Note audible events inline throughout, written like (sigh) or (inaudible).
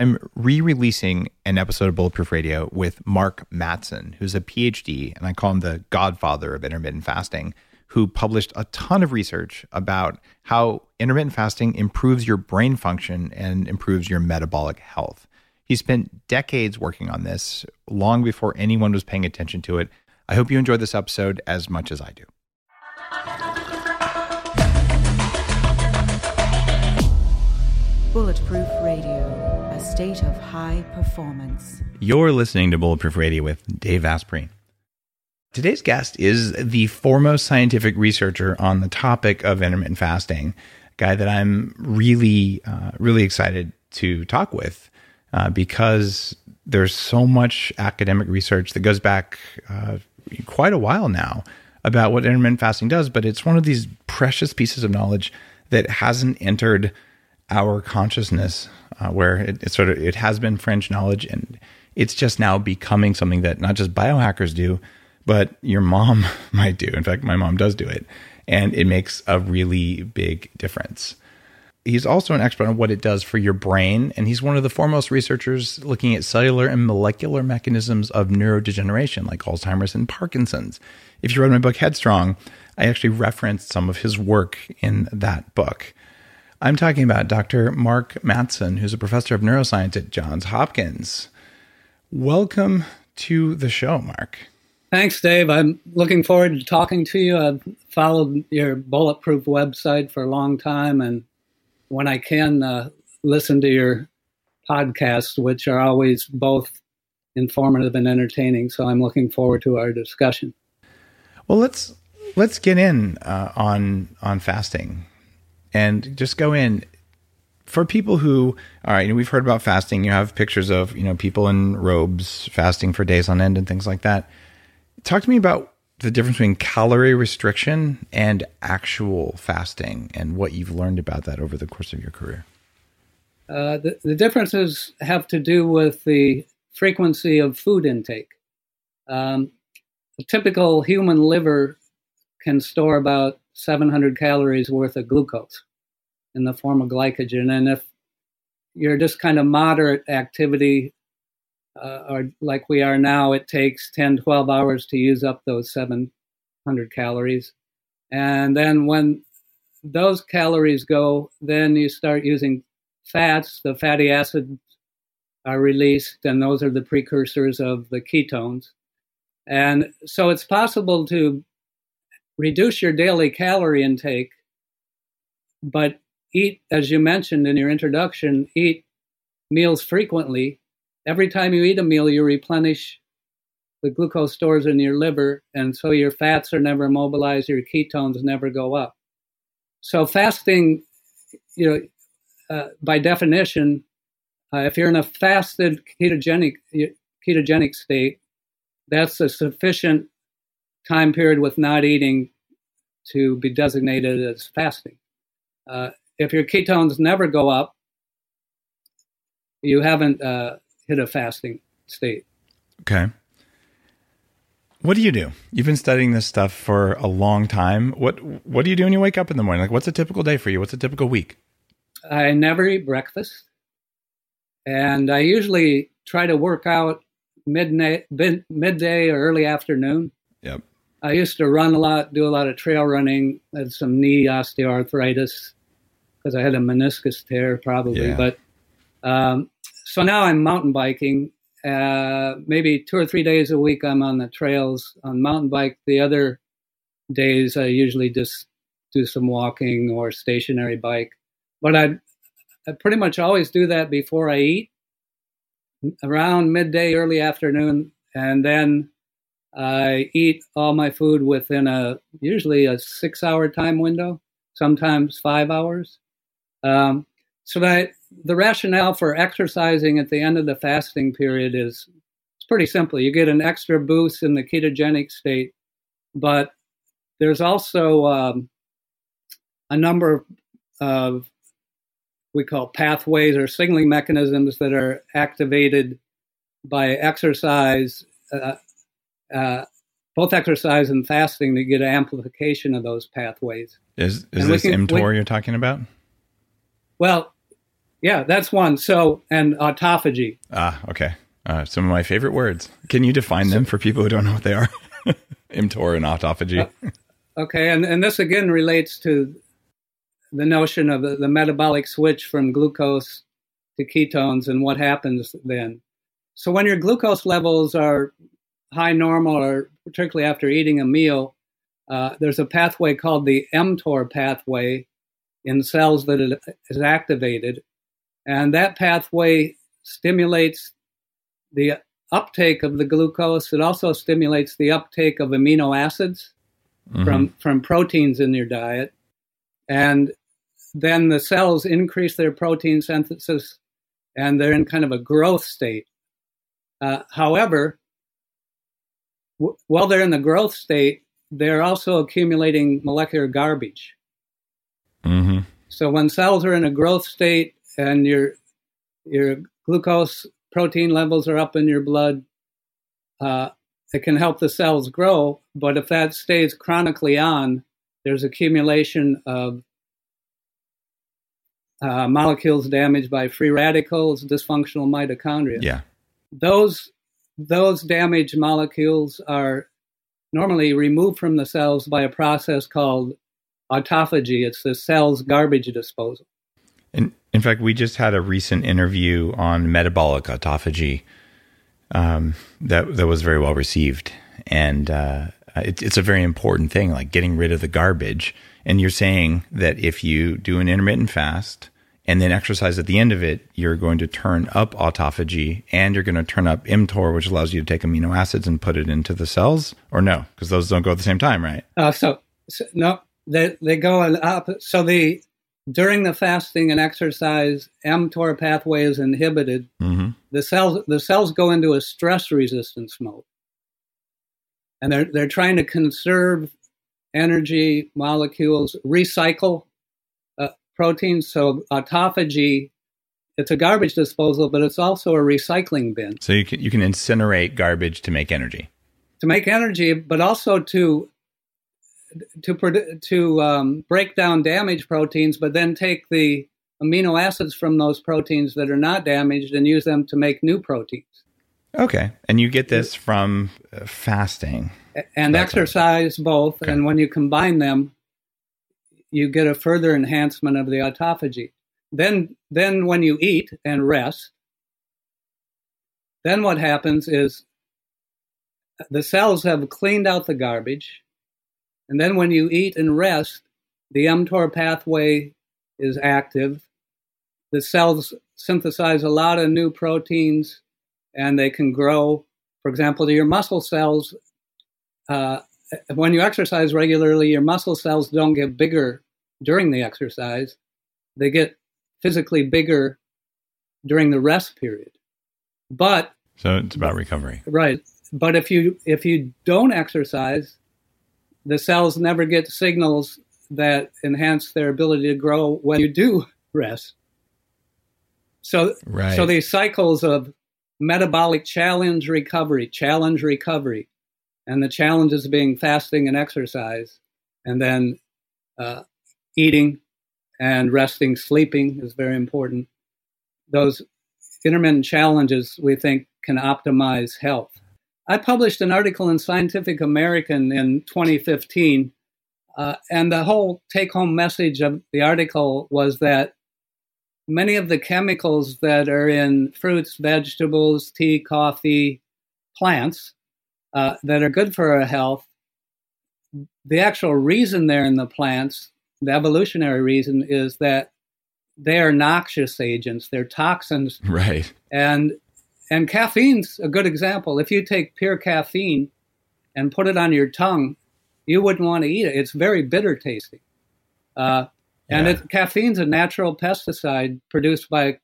I'm re releasing an episode of Bulletproof Radio with Mark Mattson, who's a PhD, and I call him the godfather of intermittent fasting, who published a ton of research about how intermittent fasting improves your brain function and improves your metabolic health. He spent decades working on this, long before anyone was paying attention to it. I hope you enjoyed this episode as much as I do. Bulletproof Radio, a state of high performance. You're listening to Bulletproof Radio with Dave Asprey. Today's guest is the foremost scientific researcher on the topic of intermittent fasting, a guy that I'm really, uh, really excited to talk with uh, because there's so much academic research that goes back uh, quite a while now about what intermittent fasting does, but it's one of these precious pieces of knowledge that hasn't entered our consciousness Uh, where it, it, sort of it has been fringe knowledge and it's just now becoming something that not just biohackers do but your mom (laughs) might do. In fact my mom does do it and it makes a really big difference. He's also an expert on what it does for your brain and he's one of the foremost researchers looking at cellular and molecular mechanisms of neurodegeneration like alzheimer's and parkinson's. If you read my book headstrong i actually referenced some of his work in that book I'm talking about Dr. Mark Mattson, who's a professor of neuroscience at Johns Hopkins. Welcome to the show, Mark. Thanks, Dave. I'm looking forward to talking to you. I've followed your Bulletproof website for a long time, and when I can, uh, listen to your podcasts, which are always both informative and entertaining. So I'm looking forward to our discussion. Well, let's let's get in uh, on on fasting and just go in. For people who all right you know, we've heard about fasting. You have pictures of you know people in robes fasting for days on end and things like that. Talk to me about the difference between calorie restriction and actual fasting and what you've learned about that over the course of your career. Uh, the, the differences have to do with the frequency of food intake. Um, a typical human liver can store about 700 calories worth of glucose in the form of glycogen. And if you're just kind of moderate activity, uh, or like we are now, it takes 10, 12 hours to use up those 700 calories. And then when those calories go, then you start using fats. The fatty acids are released, and those are the precursors of the ketones. And so it's possible to reduce your daily calorie intake, but eat, as you mentioned in your introduction, eat meals frequently. Every time you eat a meal, you replenish the glucose stores in your liver, and so your fats are never mobilized, your ketones never go up. So fasting, you know, uh, by definition, uh, if you're in a fasted ketogenic ketogenic state, that's a sufficient time period with not eating to be designated as fasting. Uh, if your ketones never go up, you haven't uh, hit a fasting state. Okay. What do you do? You've been studying this stuff for a long time. What What do you do when you wake up in the morning? Like, what's a typical day for you? What's a typical week? I never eat breakfast, and I usually try to work out midday, midday or early afternoon. Yep. I used to run a lot, do a lot of trail running. I had some knee osteoarthritis, because I had a meniscus tear probably. Yeah. But um, so now I'm mountain biking. Uh, maybe two or three days a week I'm on the trails on mountain bike. The other days I usually just do some walking or stationary bike. But I, I pretty much always do that before I eat, around midday, early afternoon, and then I eat all my food within a usually a six hour time window, sometimes five hours. Um, so that the rationale for exercising at the end of the fasting period is it's pretty simple. You get an extra boost in the ketogenic state, but there's also um, a number of we call pathways or signaling mechanisms that are activated by exercise, uh, uh, both exercise and fasting, to get amplification of those pathways. Is is and this can, mTOR we, you're talking about? Well, Yeah, that's one. So, and autophagy. Ah, okay. Uh, some of my favorite words. Can you define them for people who don't know what they are? (laughs) mTOR and autophagy. Uh, okay, and, and this again relates to the notion of the, the metabolic switch from glucose to ketones and what happens then. So when your glucose levels are high normal, or particularly after eating a meal, uh, there's a pathway called the mTOR pathway in cells that is activated, and that pathway stimulates the uptake of the glucose. It also stimulates the uptake of amino acids mm-hmm. from from proteins in your diet, and then the cells increase their protein synthesis, and they're in kind of a growth state. Uh, however, w- while they're in the growth state, they're also accumulating molecular garbage. Mm-hmm. So when cells are in a growth state and your your glucose protein levels are up in your blood, uh, it can help the cells grow. But if that stays chronically on, there's accumulation of uh, molecules damaged by free radicals, dysfunctional mitochondria. Yeah, those those damaged molecules are normally removed from the cells by a process called autophagy. It's the cell's garbage disposal. And in fact, we just had a recent interview on metabolic autophagy um, that that was very well received, and uh, it, it's a very important thing, like getting rid of the garbage. And you're saying that if you do an intermittent fast and then exercise at the end of it, you're going to turn up autophagy and you're going to turn up mTOR, which allows you to take amino acids and put it into the cells, or no? Because those don't go at the same time, right? Uh, so, so no, they they go up. So the during the fasting and exercise, mTOR pathway is inhibited. Mm-hmm. The cells the cells go into a stress resistance mode, and they're they're trying to conserve energy molecules, recycle proteins. So autophagy, it's a garbage disposal, but it's also a recycling bin. So you can you can incinerate garbage to make energy. To make energy, but also to to to um, break down damaged proteins, but then take the amino acids from those proteins that are not damaged and use them to make new proteins. Okay, and you get this from uh, fasting and That's exercise both, okay. and when you combine them, you get a further enhancement of the autophagy. Then, then when you eat and rest, then what happens is the cells have cleaned out the garbage and then when you eat and rest, the mTOR pathway is active. The cells synthesize a lot of new proteins and they can grow. For example, your muscle cells, uh, when you exercise regularly, your muscle cells don't get bigger during the exercise. They get physically bigger during the rest period. But so it's about recovery. Right. But if you if you don't exercise, the cells never get signals that enhance their ability to grow when you do rest. So, right. so these cycles of metabolic challenge recovery, challenge recovery, and the challenges being fasting and exercise, and then uh, eating and resting, sleeping is very important. Those intermittent challenges we think can optimize health. I published an article in Scientific American in 2015, uh, and the whole take home message of the article was that many of the chemicals that are in fruits, vegetables, tea, coffee, plants uh, that are good for our health, the actual reason they're in the plants, the evolutionary reason, is that they are noxious agents, they're toxins. Right. And and caffeine's a good example. If you take pure caffeine and put it on your tongue, you wouldn't want to eat it. It's very bitter tasting. Uh, and yeah. it, caffeine's a natural pesticide produced by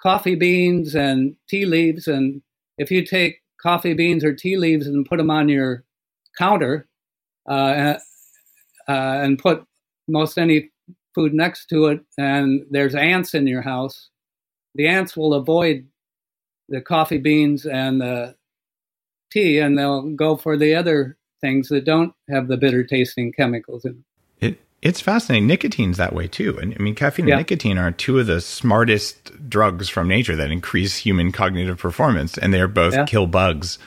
coffee beans and tea leaves. And if you take coffee beans or tea leaves and put them on your counter uh, uh, and put most any food next to it, and there's ants in your house, the ants will avoid the coffee beans and the tea, and they'll go for the other things that don't have the bitter tasting chemicals in them. It It's fascinating. Nicotine's that way too. And I mean, caffeine Yeah. and nicotine are two of the smartest drugs from nature that increase human cognitive performance, and they're both Yeah. kill bugs,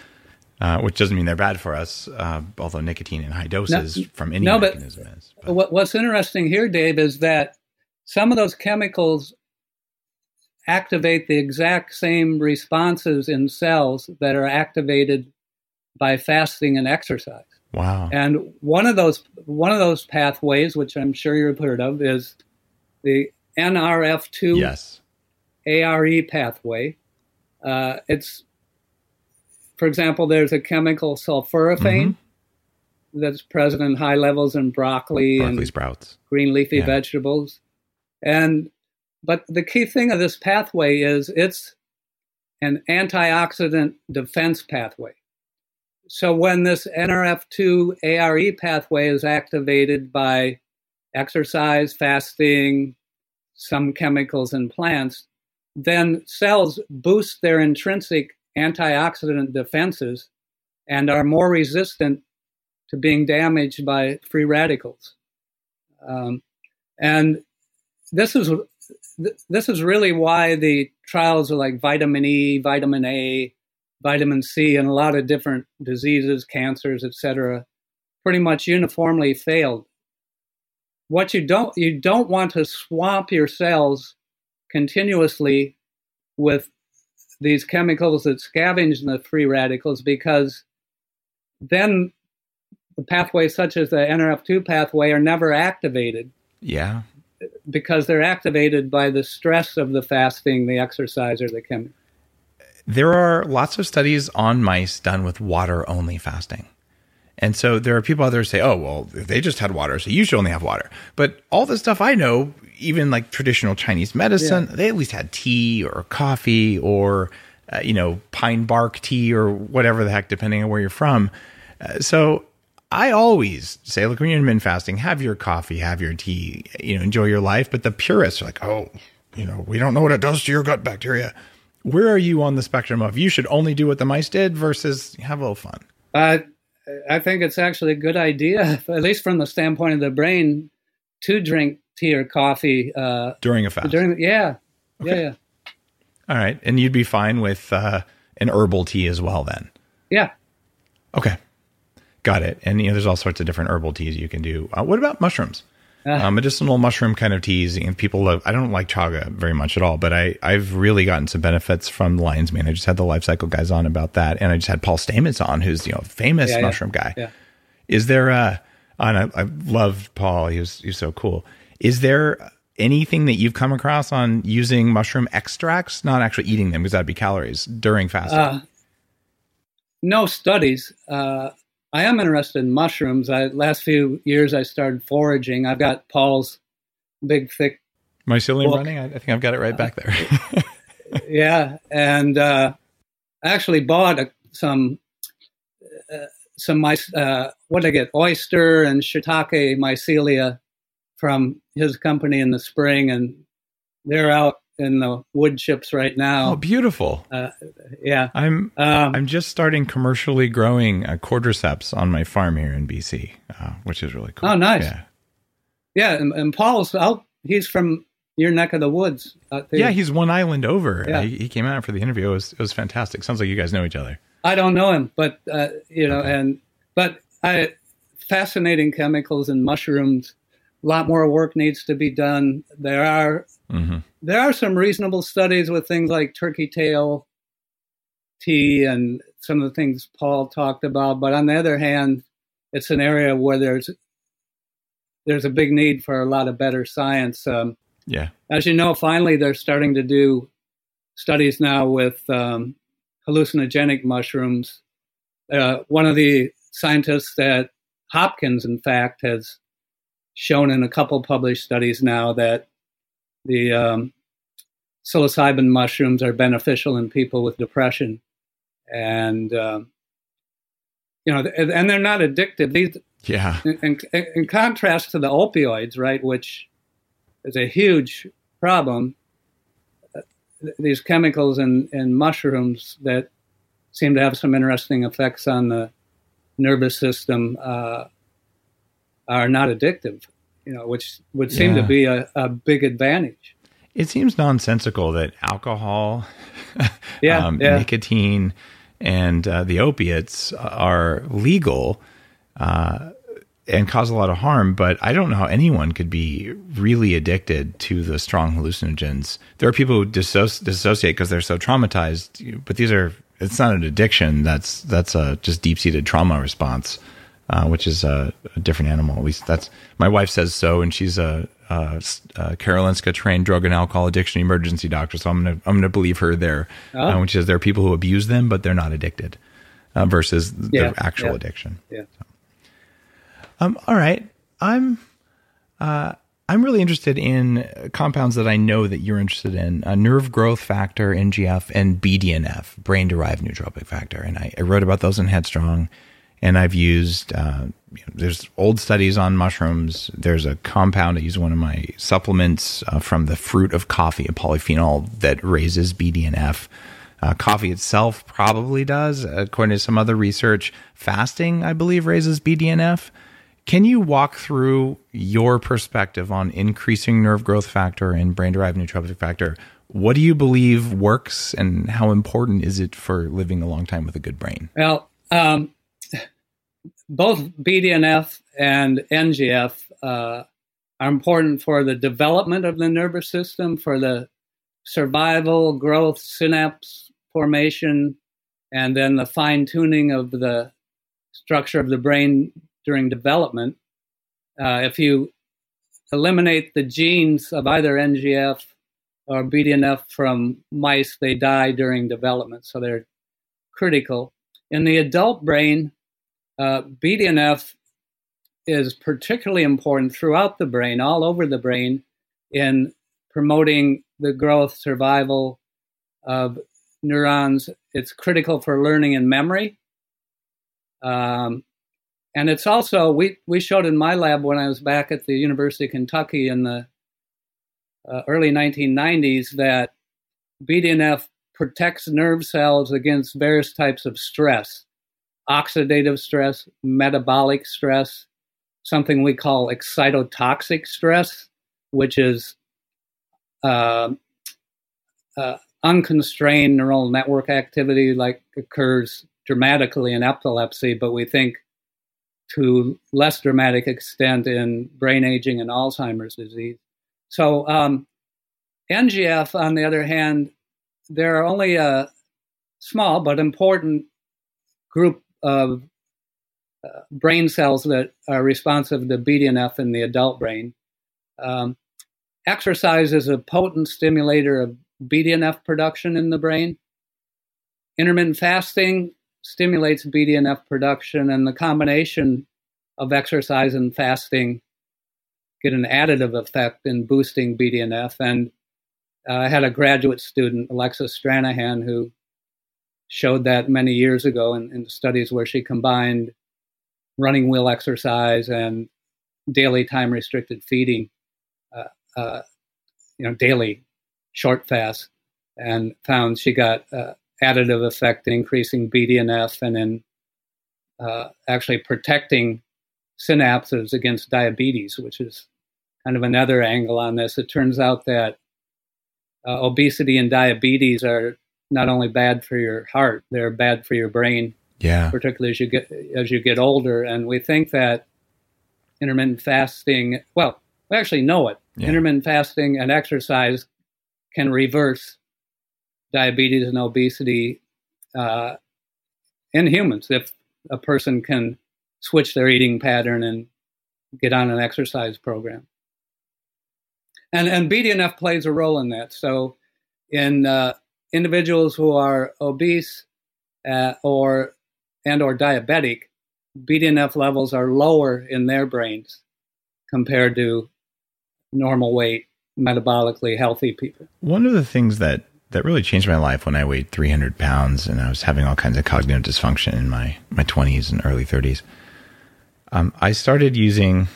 uh, which doesn't mean they're bad for us. Uh, although nicotine in high doses from any no, but- mechanism is. But- What, what's interesting here, Dave, is that some of those chemicals activate the exact same responses in cells that are activated by fasting and exercise. wow. And one of those one of those pathways, which I'm sure you've heard of, is the NRF2 yes. ARE pathway. Uh, it's, for example, there's a chemical sulforaphane mm-hmm. that's present in high levels in broccoli, Broccoli and sprouts. green leafy Yeah. vegetables. And but the key thing of this pathway is it's an antioxidant defense pathway. So when this NRF2 ARE pathway is activated by exercise, fasting, some chemicals in plants, then cells boost their intrinsic antioxidant defenses and are more resistant to being damaged by free radicals. Um, and this is th- this is really why the trials are like vitamin E, vitamin A, vitamin C, and a lot of different diseases, cancers, etc., pretty much uniformly failed. What you don't you don't want to swamp your cells continuously with these chemicals that scavenge the free radicals because then the pathways such as the NRF2 pathway are never activated Yeah. because they're activated by the stress of the fasting, the exercise, or the chemical. There are lots of studies on mice done with water only fasting. And so there are people out there who say, oh, well, they just had water, so you should only have water. But all the stuff I know, even like traditional Chinese medicine, they at least had tea or coffee or, uh, you know, pine bark tea or whatever the heck, depending on where you're from. Uh, so I always say, look, when you're intermittent fasting, have your coffee, have your tea, you know, enjoy your life. But the purists are like, oh, you know, we don't know what it does to your gut bacteria. Where are you on the spectrum of you should only do what the mice did versus have a little fun? Uh, I think it's actually a good idea, (laughs) at least from the standpoint of the brain, to drink tea or coffee uh, during a fast. during. Yeah, yeah, yeah, All right. And you'd be fine with uh, an herbal tea as well then. yeah. Okay. Got it. And you know, there's all sorts of different herbal teas you can do. Uh, what about mushrooms? Ah. Uh, medicinal mushroom kind of teas. And people love. I don't like chaga very much at all, but I I've really gotten some benefits from the Lion's Mane. I just had the Life Cycle guys on about that, and I just had Paul Stamets on, who's you know famous Yeah, yeah. mushroom guy. Yeah. Is there a? And I, I loved Paul. He was he was so cool. Is there anything that you've come across on using mushroom extracts, not actually eating them because that'd be calories during fasting? Uh, no studies. Uh, I am interested in mushrooms. I, last few years, I started foraging. I've got Paul's big, thick Mycelium Well- running? I, I think I've got it right back there. (laughs) yeah, and uh, I actually bought a, some uh, some mice. Uh, what did I get? Oyster and shiitake mycelia from his company in the spring, and they're out in the wood chips right now. oh, beautiful. yeah, I'm um, I'm just starting commercially growing uh, cordyceps on my farm here in BC, uh, which is really cool. Oh, nice. Yeah, yeah, and, and Paul's out. He's from your neck of the woods. out yeah. He's one island over. Yeah. Uh, he, he came out for the interview. It was it was fantastic. Sounds like you guys know each other. I don't know him, but uh, you know, Okay. and but I fascinating chemicals and mushrooms. A lot more work needs to be done. There are hmm there are some reasonable studies with things like turkey tail tea and some of the things Paul talked about. But on the other hand, it's an area where there's there's a big need for a lot of better science. Um, Yeah. as you know, finally they're starting to do studies now with um, hallucinogenic mushrooms. Uh, one of the scientists at Hopkins, in fact, has shown in a couple published studies now that the um, psilocybin mushrooms are beneficial in people with depression, and um, you know, and and they're not addictive. These Yeah. in, in, in contrast to the opioids, right, which is a huge problem, uh, these chemicals in, in mushrooms that seem to have some interesting effects on the nervous system uh, are not addictive. You know, which would seem yeah. to be a, a big advantage. It seems nonsensical that alcohol, (laughs) yeah, um, yeah. nicotine, and uh, the opiates are legal uh, and cause a lot of harm. But I don't know how anyone could be really addicted to the strong hallucinogens. There are people who dissoci- dissociate because they're so traumatized, but these are it's not an addiction. That's that's a just deep seated trauma response, uh, which is a, a, different animal. At least that's my wife says so, and she's a, a, a Karolinska trained drug and alcohol addiction emergency doctor. So I'm gonna I'm gonna believe her there, oh. uh, which is there are people who abuse them, but they're not addicted, uh, versus yeah, the actual yeah. addiction. Yeah. So. Um. All right. I'm. Uh, I'm really interested in compounds that I know that you're interested in uh, nerve growth factor, NGF, and BDNF, brain derived neurotrophic factor. And I, I, wrote about those in Headstrong. And I've used, uh, there's old studies on mushrooms. There's a compound I use one of my supplements uh, from the fruit of coffee, a polyphenol that raises BDNF. Uh, coffee itself probably does, according to some other research. Fasting, I believe, raises BDNF. Can you walk through your perspective on increasing nerve growth factor and brain derived neurotrophic factor? What do you believe works and how important is it for living a long time with a good brain? Well, um, both BDNF and NGF uh, are important for the development of the nervous system, for the survival, growth, synapse formation, and then the fine tuning of the structure of the brain during development. Uh, if you eliminate the genes of either NGF or BDNF from mice, they die during development, so they're critical. In the adult brain, uh, BDNF is particularly important throughout the brain, all over the brain, in promoting the growth, survival of neurons. It's critical for learning and memory. Um, and it's also we we showed in my lab when I was back at the University of Kentucky in the uh, early 1990s that BDNF protects nerve cells against various types of stress, oxidative stress, metabolic stress, something we call excitotoxic stress, which is uh, uh, unconstrained neural network activity like occurs dramatically in epilepsy, but we think to less dramatic extent in brain aging and Alzheimer's disease. So, um, NGF, on the other hand, there are only a small but important group of uh, brain cells that are responsive to BDNF in the adult brain. Um, exercise is a potent stimulator of BDNF production in the brain. Intermittent fasting stimulates BDNF production, and the combination of exercise and fasting get an additive effect in boosting BDNF. And uh, I had a graduate student, Alexis Stranahan, who showed that many years ago in, in studies where she combined running wheel exercise and daily time restricted feeding, uh, uh, you know, daily short fast, and found she got uh, additive effect in increasing BDNF and in uh, actually protecting synapses against diabetes, which is kind of another angle on this. It turns out that uh, obesity and diabetes are not only bad for your heart, they're bad for your brain. Yeah. Particularly as you get as you get older, and we think that intermittent fasting. Well, we actually know it. Yeah. Intermittent fasting and exercise can reverse diabetes and obesity uh, in humans if a person can switch their eating pattern and get on an exercise program. And, and BDNF plays a role in that. So, in uh, individuals who are obese uh, or and or diabetic, BDNF levels are lower in their brains compared to normal weight, metabolically healthy people. One of the things that that really changed my life when I weighed 300 pounds and I was having all kinds of cognitive dysfunction in my my 20s and early 30s. Um, I started using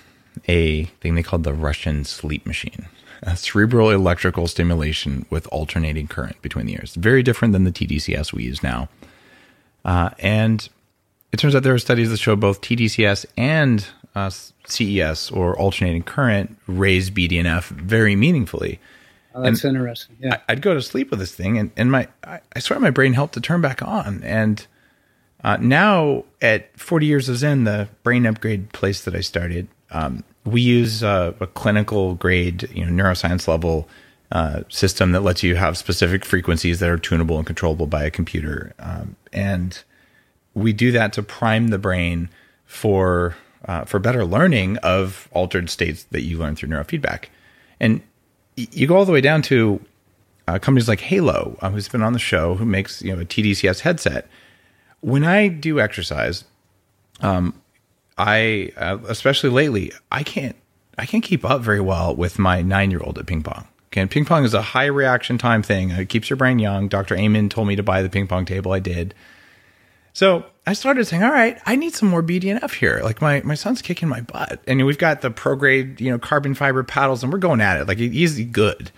a thing they called the Russian sleep machine, cerebral electrical stimulation with alternating current between the ears. Very different than the TDCS we use now. Uh, and it turns out there are studies that show both TDCS and uh, CES or alternating current raise BDNF very meaningfully. Oh, that's and interesting. Yeah, I, would go to sleep with this thing, and and my I, I swear my brain helped to turn back on. And uh, now at 40 years of Zen, the brain upgrade place that I started, um, we use uh, a clinical grade, you know, neuroscience level uh, system that lets you have specific frequencies that are tunable and controllable by a computer, um, and we do that to prime the brain for uh, for better learning of altered states that you learn through neurofeedback. And you go all the way down to uh, companies like Halo, uh, who's been on the show, who makes you know a TDCS headset. When I do exercise, um, I uh, especially lately, I can't I can't keep up very well with my nine year old at ping pong. Okay, ping pong is a high reaction time thing. It keeps your brain young. Dr. Amen told me to buy the ping pong table. I did. So I started saying, all right, I need some more BDNF here. Like my, my son's kicking my butt. And we've got the ProGrade, you know, carbon fiber paddles and we're going at it. Like he's good.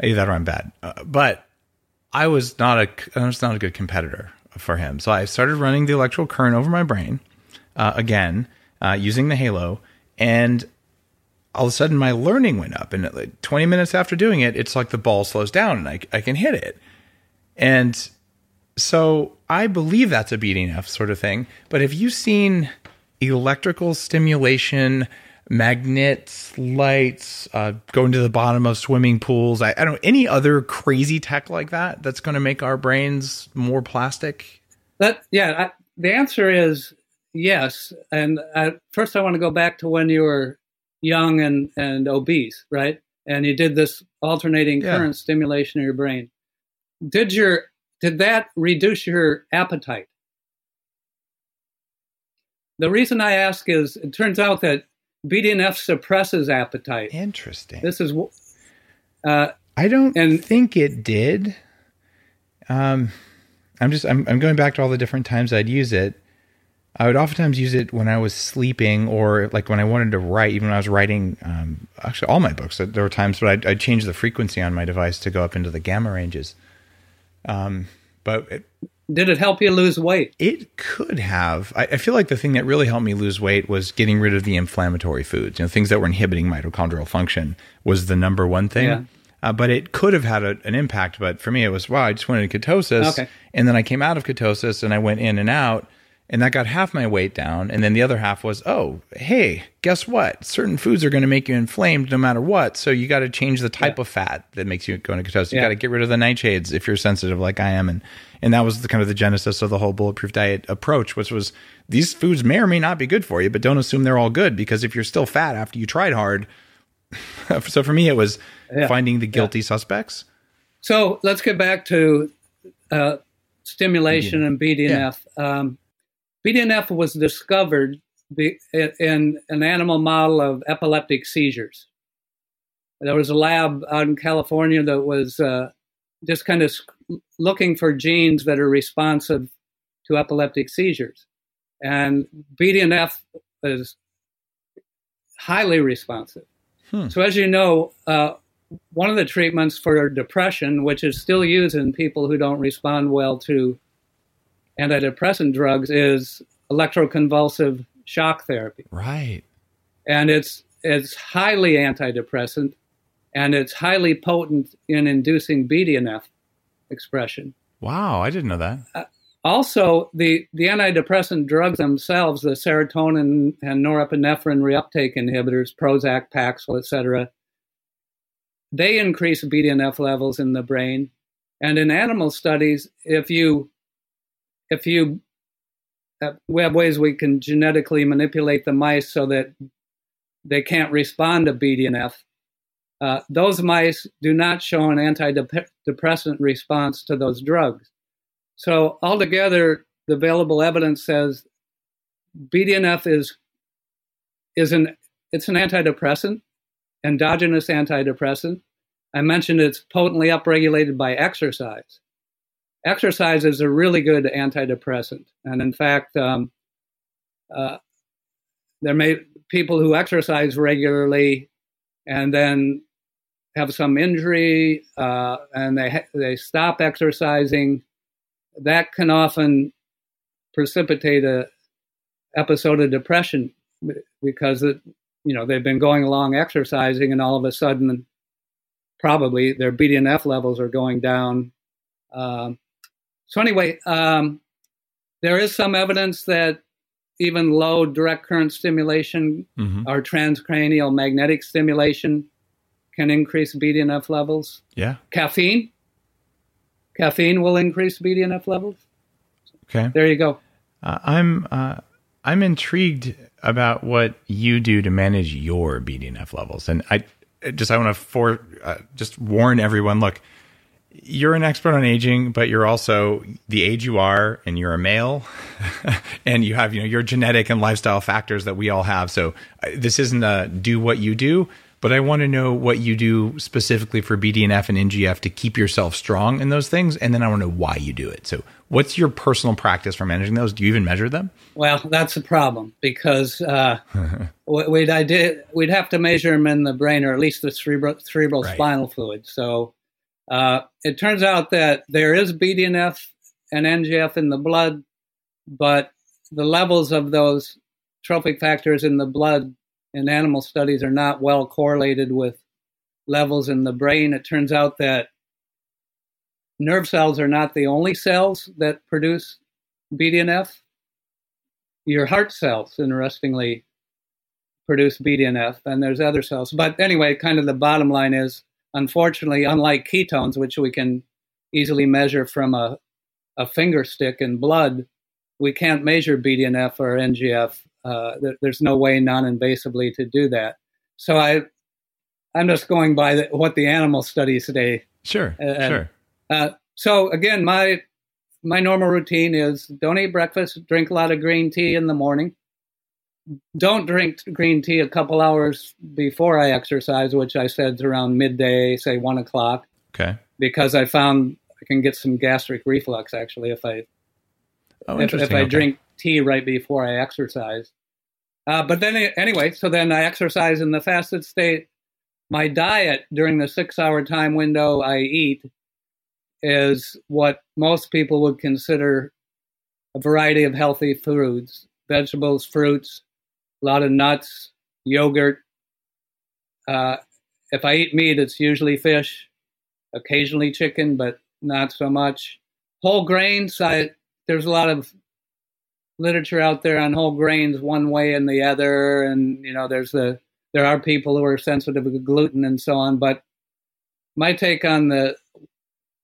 Either that or I'm bad. Uh, but I was not a, I was not a good competitor for him. So I started running the electrical current over my brain uh, again, uh, using the Halo. And all of a sudden my learning went up. And like 20 minutes after doing it, it's like the ball slows down and I, I can hit it. And so I believe that's a BDNF sort of thing. But have you seen electrical stimulation, magnets, lights, uh, going to the bottom of swimming pools? I, I don't know any other crazy tech like that that's going to make our brains more plastic. That yeah, I, the answer is yes. And I, first, I want to go back to when you were young and and obese, right? And you did this alternating yeah. current stimulation of your brain. Did your did that reduce your appetite? The reason I ask is it turns out that BDNF suppresses appetite. Interesting. This is. Uh, I don't and, think it did. Um, I'm just I'm I'm going back to all the different times I'd use it. I would oftentimes use it when I was sleeping or like when I wanted to write, even when I was writing, um, actually all my books, there were times, but I'd, I'd, change the frequency on my device to go up into the gamma ranges. Um, but it, did it help you lose weight? It could have. I, I, feel like the thing that really helped me lose weight was getting rid of the inflammatory foods. You know, things that were inhibiting mitochondrial function was the number one thing. Yeah. Uh, but it could have had a, an impact. But for me, it was wow. I just went into ketosis, okay. and then I came out of ketosis, and I went in and out and that got half my weight down. And then the other half was oh hey guess what? Certain foods are going to make you inflamed no matter what. So you got to change the type yeah. of fat that makes you go into ketosis. You got to get rid of the nightshades if you're sensitive like i am. And and that was the kind of the genesis of the whole bulletproof diet approach which was these foods may or may not be good for you but don't assume they're all good because if you're still fat after you tried hard (laughs) so for me it was yeah. finding the guilty yeah. suspects. So let's get back to uh, stimulation and BDNF. Um, BDNF was discovered in an animal model of epileptic seizures. There was a lab out in California that was uh, just kind of looking for genes that are responsive to epileptic seizures. And BDNF is highly responsive. Hmm. So, as you know, uh, one of the treatments for depression, which is still used in people who don't respond well to antidepressant drugs is electroconvulsive shock therapy. Right. And it's it's highly antidepressant and it's highly potent in inducing BDNF expression. Wow, I didn't know that. Uh, also, the, the antidepressant drugs themselves, the serotonin and norepinephrine reuptake inhibitors, Prozac, Paxil, etc., they increase BDNF levels in the brain. And in animal studies, if you if you uh, we have ways we can genetically manipulate the mice so that they can't respond to BDNF. Uh, those mice do not show an antidepressant response to those drugs. So altogether, the available evidence says BDNF is is an it's an antidepressant, endogenous antidepressant. I mentioned it's potently upregulated by exercise exercise is a really good antidepressant. And in fact, um, uh, there may people who exercise regularly and then have some injury uh, and they ha- they stop exercising. That can often precipitate a episode of depression. because it, you know they've been going along exercising, and all of a sudden, probably their BDNF levels are going down. Um, so anyway, um, there is some evidence that even low direct current stimulation Mhm. or transcranial magnetic stimulation can increase BDNF levels. Yeah. Caffeine, caffeine will increase BDNF levels. Okay. There you go. Uh, I'm uh, I'm intrigued about what you do to manage your BDNF levels, and I just I want to for uh, just warn everyone. Look, you're an expert on aging, but you're also the age you are, and you're a male, (laughs) and you have you know your genetic and lifestyle factors that we all have. So uh, this isn't a do what you do, but I want to know what you do specifically for BDNF and NGF to keep yourself strong in those things, and then I want to know why you do it. So what's your personal practice for managing those? Do you even measure them? Well, that's a problem because uh, (laughs) we'd I did, we'd have to measure them in the brain or at least the cerebral, cerebral Right. spinal fluid. So uh, it turns out that there is BDNF and NGF in the blood, but the levels of those trophic factors in the blood in animal studies are not well correlated with levels in the brain. It turns out that nerve cells are not the only cells that produce BDNF your heart cells, interestingly, produce BDNF, and there's other cells. But anyway, kind of the bottom line is, unfortunately, unlike ketones, which we can easily measure from a, a finger stick in blood, we can't measure BDNF or NGF. Uh, there, there's no way non-invasively to do that. So I, I'm just going by the, what the animal studies today Sure, Uh, sure. uh, so again, my my normal routine is don't eat breakfast, drink a lot of green tea in the morning. Don't drink green tea a couple hours before I exercise, which I said is around midday, say one o'clock, Okay. because I found I can get some gastric reflux actually if I Oh, if, if. I Okay. drink tea right before I exercise. Uh, but then anyway, so then I exercise in the fasted state. My diet during the six-hour time window I eat is what most people would consider a variety of healthy foods: vegetables, fruits, a lot of nuts, yogurt. Uh, if I eat meat, it's usually fish, occasionally chicken, but not so much. Whole grains, I there's a lot of literature out there on whole grains one way and the other and you know there's the there are people who are sensitive to gluten and so on but my take on the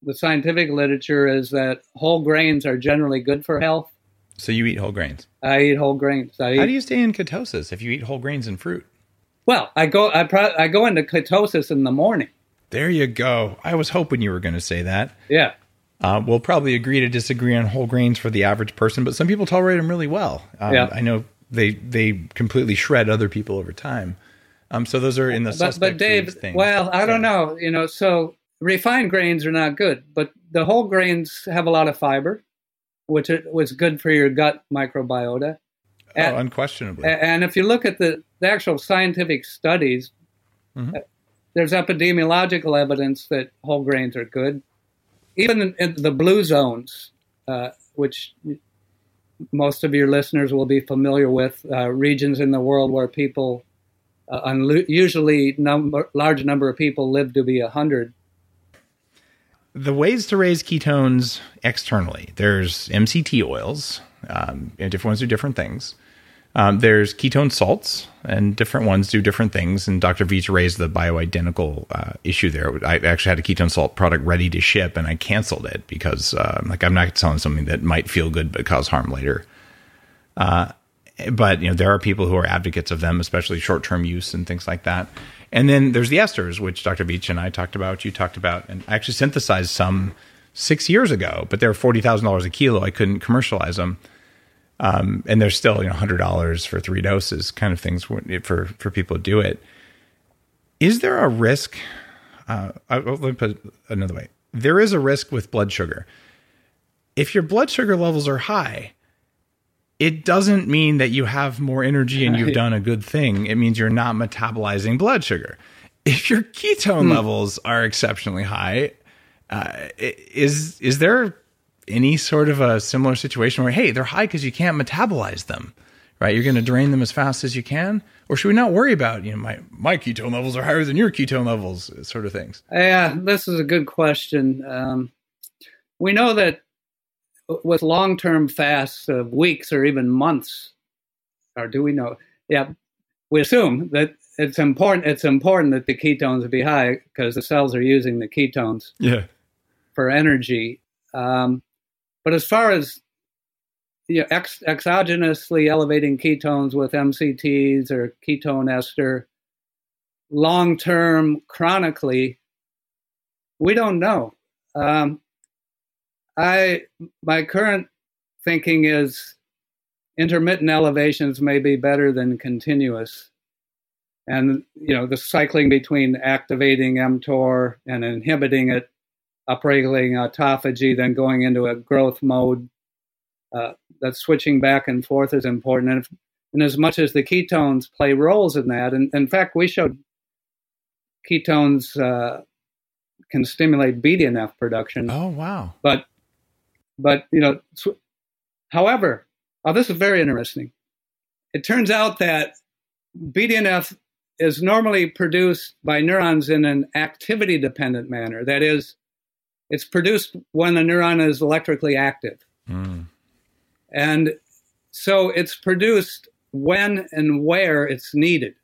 the scientific literature is that whole grains are generally good for health So you eat whole grains. i eat whole grains i eat, How do you stay in ketosis if you eat whole grains and fruit? well i go I, pro, I go into ketosis in the morning There you go. I was hoping you were going to say that. yeah Uh, we'll probably agree to disagree on whole grains for the average person, but some people tolerate them really well. Um, Yeah. I know they they completely shred other people over time. Um, so those are in the but, but Dave, thing. well, I don't know. You know, so refined grains are not good, but the whole grains have a lot of fiber, which it was good for your gut microbiota. Oh, And, unquestionably. and if you look at the, the actual scientific studies, Mhm. uh, there's epidemiological evidence that whole grains are good. Even in, the blue zones, uh, which most of your listeners will be familiar with, uh, regions in the world where people, uh, unlu- usually number, large number of people live to be 100. The ways to raise ketones externally. There's mct oils um, and different ones do different things. Um, there's ketone salts and different ones do different things and dr Veech raised the bioidentical uh, issue there. I actually had a ketone salt product ready to ship and i canceled it because uh, like i'm not selling something that might feel good but cause harm later. Uh, but you know there are people who are advocates of them, especially short-term use and things like that. And then there's the esters, which Dr. Veech and I talked about. You talked about, and I actually synthesized some six years ago, but they're forty thousand dollars a kilo. I couldn't commercialize them, um, and they're still you know hundred dollars for three doses, kind of things for for people to do it. Is there a risk? Uh, I, let me put it another way. There is a risk with blood sugar. If your blood sugar levels are high, it doesn't mean that you have more energy and you've done a good thing. It means you're not metabolizing blood sugar. If your ketone Hmm. levels are exceptionally high, uh, is is there any sort of a similar situation where hey, they're high because you can't metabolize them, right? You're going to drain them as fast as you can, or should we not worry about you know my my ketone levels are higher than your ketone levels, sort of things? Yeah, this is a good question. Um, we know that with long-term fasts of weeks or even months, or do we know? Yeah, we assume that it's important. It's important that the ketones be high because the cells are using the ketones. Yeah. For energy, um, but as far as you know, ex- exogenously elevating ketones with MCTs or ketone ester, long term, chronically, we don't know. Um, I my current thinking is intermittent elevations may be better than continuous. And you know, the cycling between activating mTOR and inhibiting it, upregulating autophagy, then going into a growth mode, uh, that switching back and forth is important. And, if, and as much as the ketones play roles in that, and in fact, we showed ketones uh, can stimulate BDNF production. Oh wow! But but you know, however, oh, this is very interesting. It turns out that BDNF is normally produced by neurons in an activity dependent manner. That is, it's produced when a neuron is electrically active. Mm. And so it's produced when and where it's needed.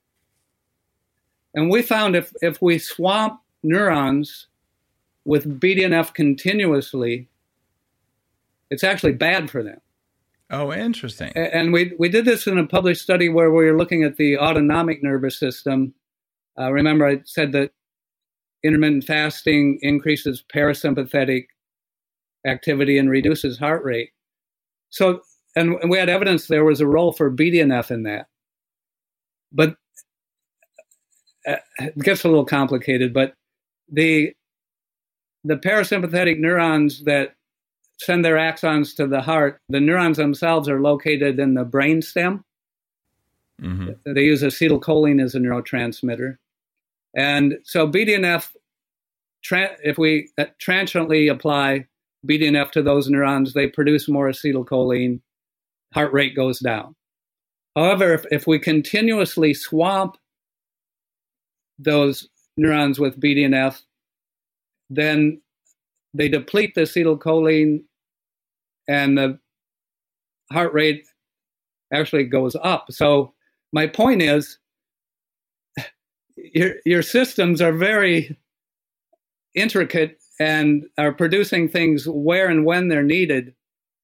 And we found if, if we swamp neurons with BDNF continuously, it's actually bad for them. Oh, interesting. And we, we did this in a published study where we were looking at the autonomic nervous system. Uh, remember, I said that intermittent fasting increases parasympathetic activity and reduces heart rate. So, and, and we had evidence there was a role for BDNF in that. But uh, it gets a little complicated, but the the parasympathetic neurons that send their axons to the heart, the neurons themselves are located in the brain stem. Mm-hmm. They use acetylcholine as a neurotransmitter. And so BDNF, tra- if we uh, transiently apply BDNF to those neurons, they produce more acetylcholine, heart rate goes down. However, if, if we continuously swamp those neurons with BDNF, then they deplete the acetylcholine and the heart rate actually goes up. So my point is your your systems are very intricate and are producing things where and when they're needed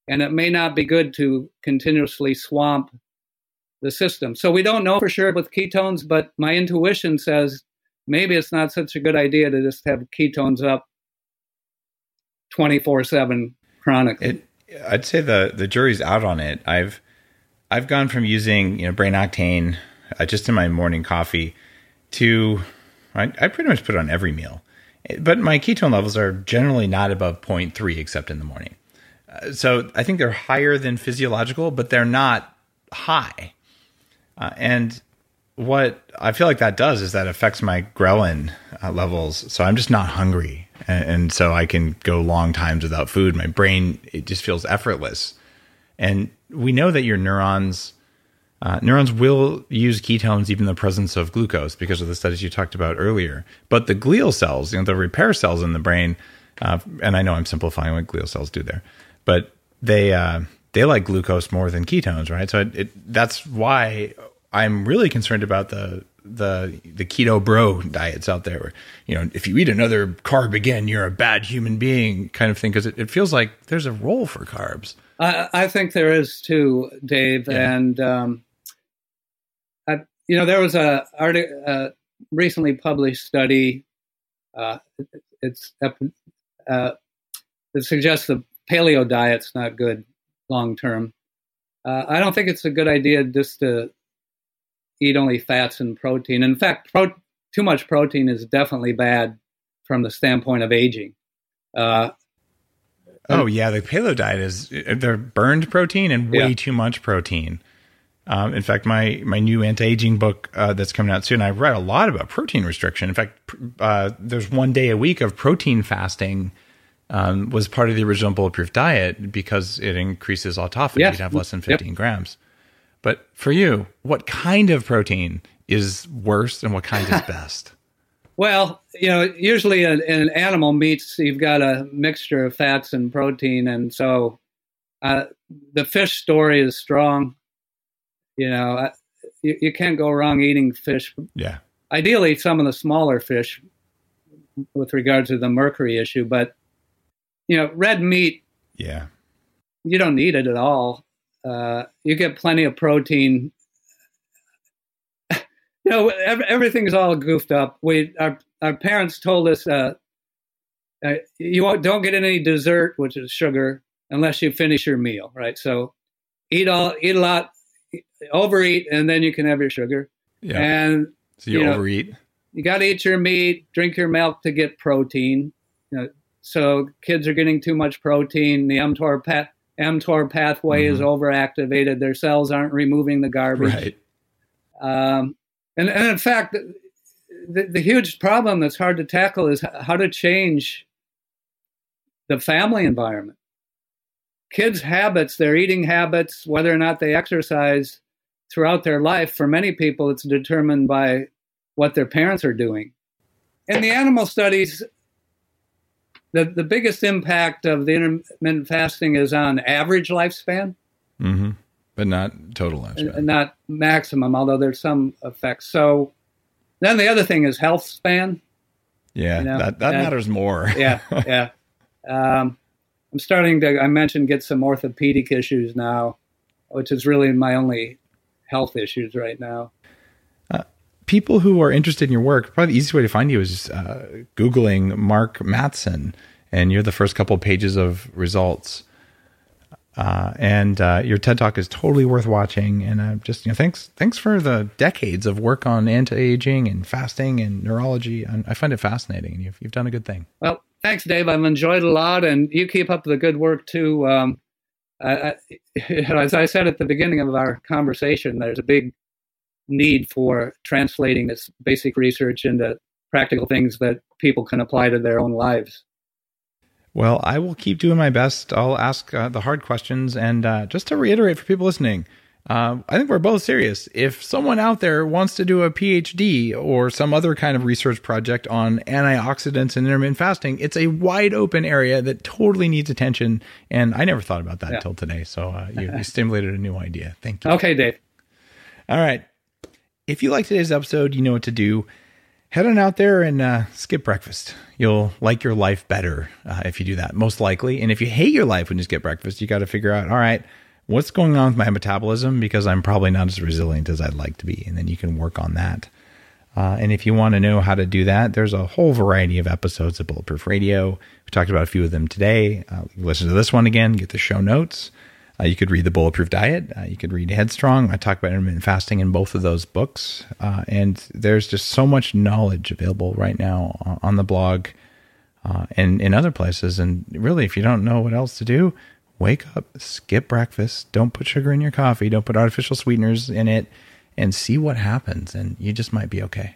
and it may not be good to continuously swamp the system. So we don't know for sure with ketones, but my intuition says maybe it's not such a good idea to just have ketones up 24 7 chronically. It, I'd say the, the jury's out on it. I've, I've gone from using, you know, brain octane uh, just in my morning coffee to, I, I pretty much put it on every meal. But my ketone levels are generally not above 0.3 except in the morning. Uh, so I think they're higher than physiological, but they're not high. Uh, and what I feel like that does is that affects my ghrelin uh, levels. So I'm just not hungry and, and, so I can go long times without food. My brain it just feels effortless, and we know that your neurons uh, neurons will use ketones even in the presence of glucose because of the studies you talked about earlier. But the glial cells, you know, the repair cells in the brain, uh, and I know I'm simplifying what glial cells do there, but they uh, they like glucose more than ketones, right? So it, it, that's why I'm really concerned about the the the keto bro diets out there where you know if you eat another carb again you're a bad human being kind of thing because it, it feels like there's a role for carbs i, I think there is too dave yeah. and um, I, you know there was a, a recently published study uh, it's uh, it suggests the paleo diet's not good long term uh, i don't think it's a good idea just to eat only fats and protein. In fact, pro- too much protein is definitely bad from the standpoint of aging. Uh, oh yeah, the paleo diet is they're burned protein and way yeah. too much protein. Um, in fact, my my new anti aging book uh, that's coming out soon, I read a lot about protein restriction. In fact, uh, there's one day a week of protein fasting. Um, was part of the original bulletproof diet because it increases autophagy yeah. to have less than 15 yep. grams. But for you, what kind of protein is worst and what kind is (laughs) best? Well, you know, usually in, in, animal meats, you've got a mixture of fats and protein, and so uh, the fish story is strong. You know, uh, you, you, can't go wrong eating fish. Yeah. Ideally, some of the smaller fish, with regard to the mercury issue, but you know, red meat. Yeah. You don't need it at all. Uh, you get plenty of protein (laughs) you know, everything's all goofed up. We our our parents told us uh, uh, you don't get any dessert, which is sugar, unless you finish your meal, right? So eat all eat a lot, overeat, and then you can have your sugar. Yeah. And so you, you know, overeat. You got to eat your meat, drink your milk to get protein. You know, so kids are getting too much protein. The mTOR path mTOR pathway mm-hmm. is overactivated. Their cells aren't removing the garbage. Right. Um, and, and in fact, the, the huge problem that's hard to tackle is how to change the family environment. Kids' habits, their eating habits, whether or not they exercise throughout their life, for many people, it's determined by what their parents are doing. In the animal studies, the, the biggest impact of the intermittent fasting is on average lifespan. Mm-hmm but not total lifespan. Not maximum, although there's some effects. So then the other thing is health span. Yeah, you know? that that and, matters more. (laughs) yeah, yeah. Um, I'm starting to. I mentioned get some orthopedic issues now, which is really my only health issues right now. People who are interested in your work, probably the easiest way to find you is uh, googling Mark Mattson, and you're the first couple pages of results. Uh, and uh, your TED Talk is totally worth watching. And uh, just you know, thanks thanks for the decades of work on anti aging and fasting and neurology. I, I find it fascinating, and you've you've done a good thing. Well, thanks, Dave. I've enjoyed a lot, and you keep up the good work too. Um, I, (laughs) as I said at the beginning of our conversation, there's a big need for translating this basic research into practical things that people can apply to their own lives. Well, I will keep doing my best. I'll ask uh, the hard questions. And uh, just to reiterate for people listening, uh, I think we're both serious. If someone out there wants to do a PhD or some other kind of research project on antioxidants and intermittent fasting, it's a wide open area that totally needs attention. And I never thought about that yeah. until today. So uh, you, you (laughs) stimulated a new idea. Thank you. Okay, Dave. All right. If you like today's episode, you know what to do head on out there and uh, skip breakfast. You'll like your life better uh, if you do that, most likely. And if you hate your life when you skip breakfast, you got to figure out, all right, what's going on with my metabolism because I'm probably not as resilient as I'd like to be. And then you can work on that. Uh, and if you want to know how to do that, there's a whole variety of episodes of Bulletproof Radio. We talked about a few of them today. Uh, listen to this one again, get the show notes. Uh, you could read The Bulletproof Diet. Uh, you could read Headstrong. I talk about intermittent fasting in both of those books. Uh, and there's just so much knowledge available right now on the blog uh, and in other places. And really, if you don't know what else to do, wake up, skip breakfast, don't put sugar in your coffee, don't put artificial sweeteners in it, and see what happens. And you just might be okay.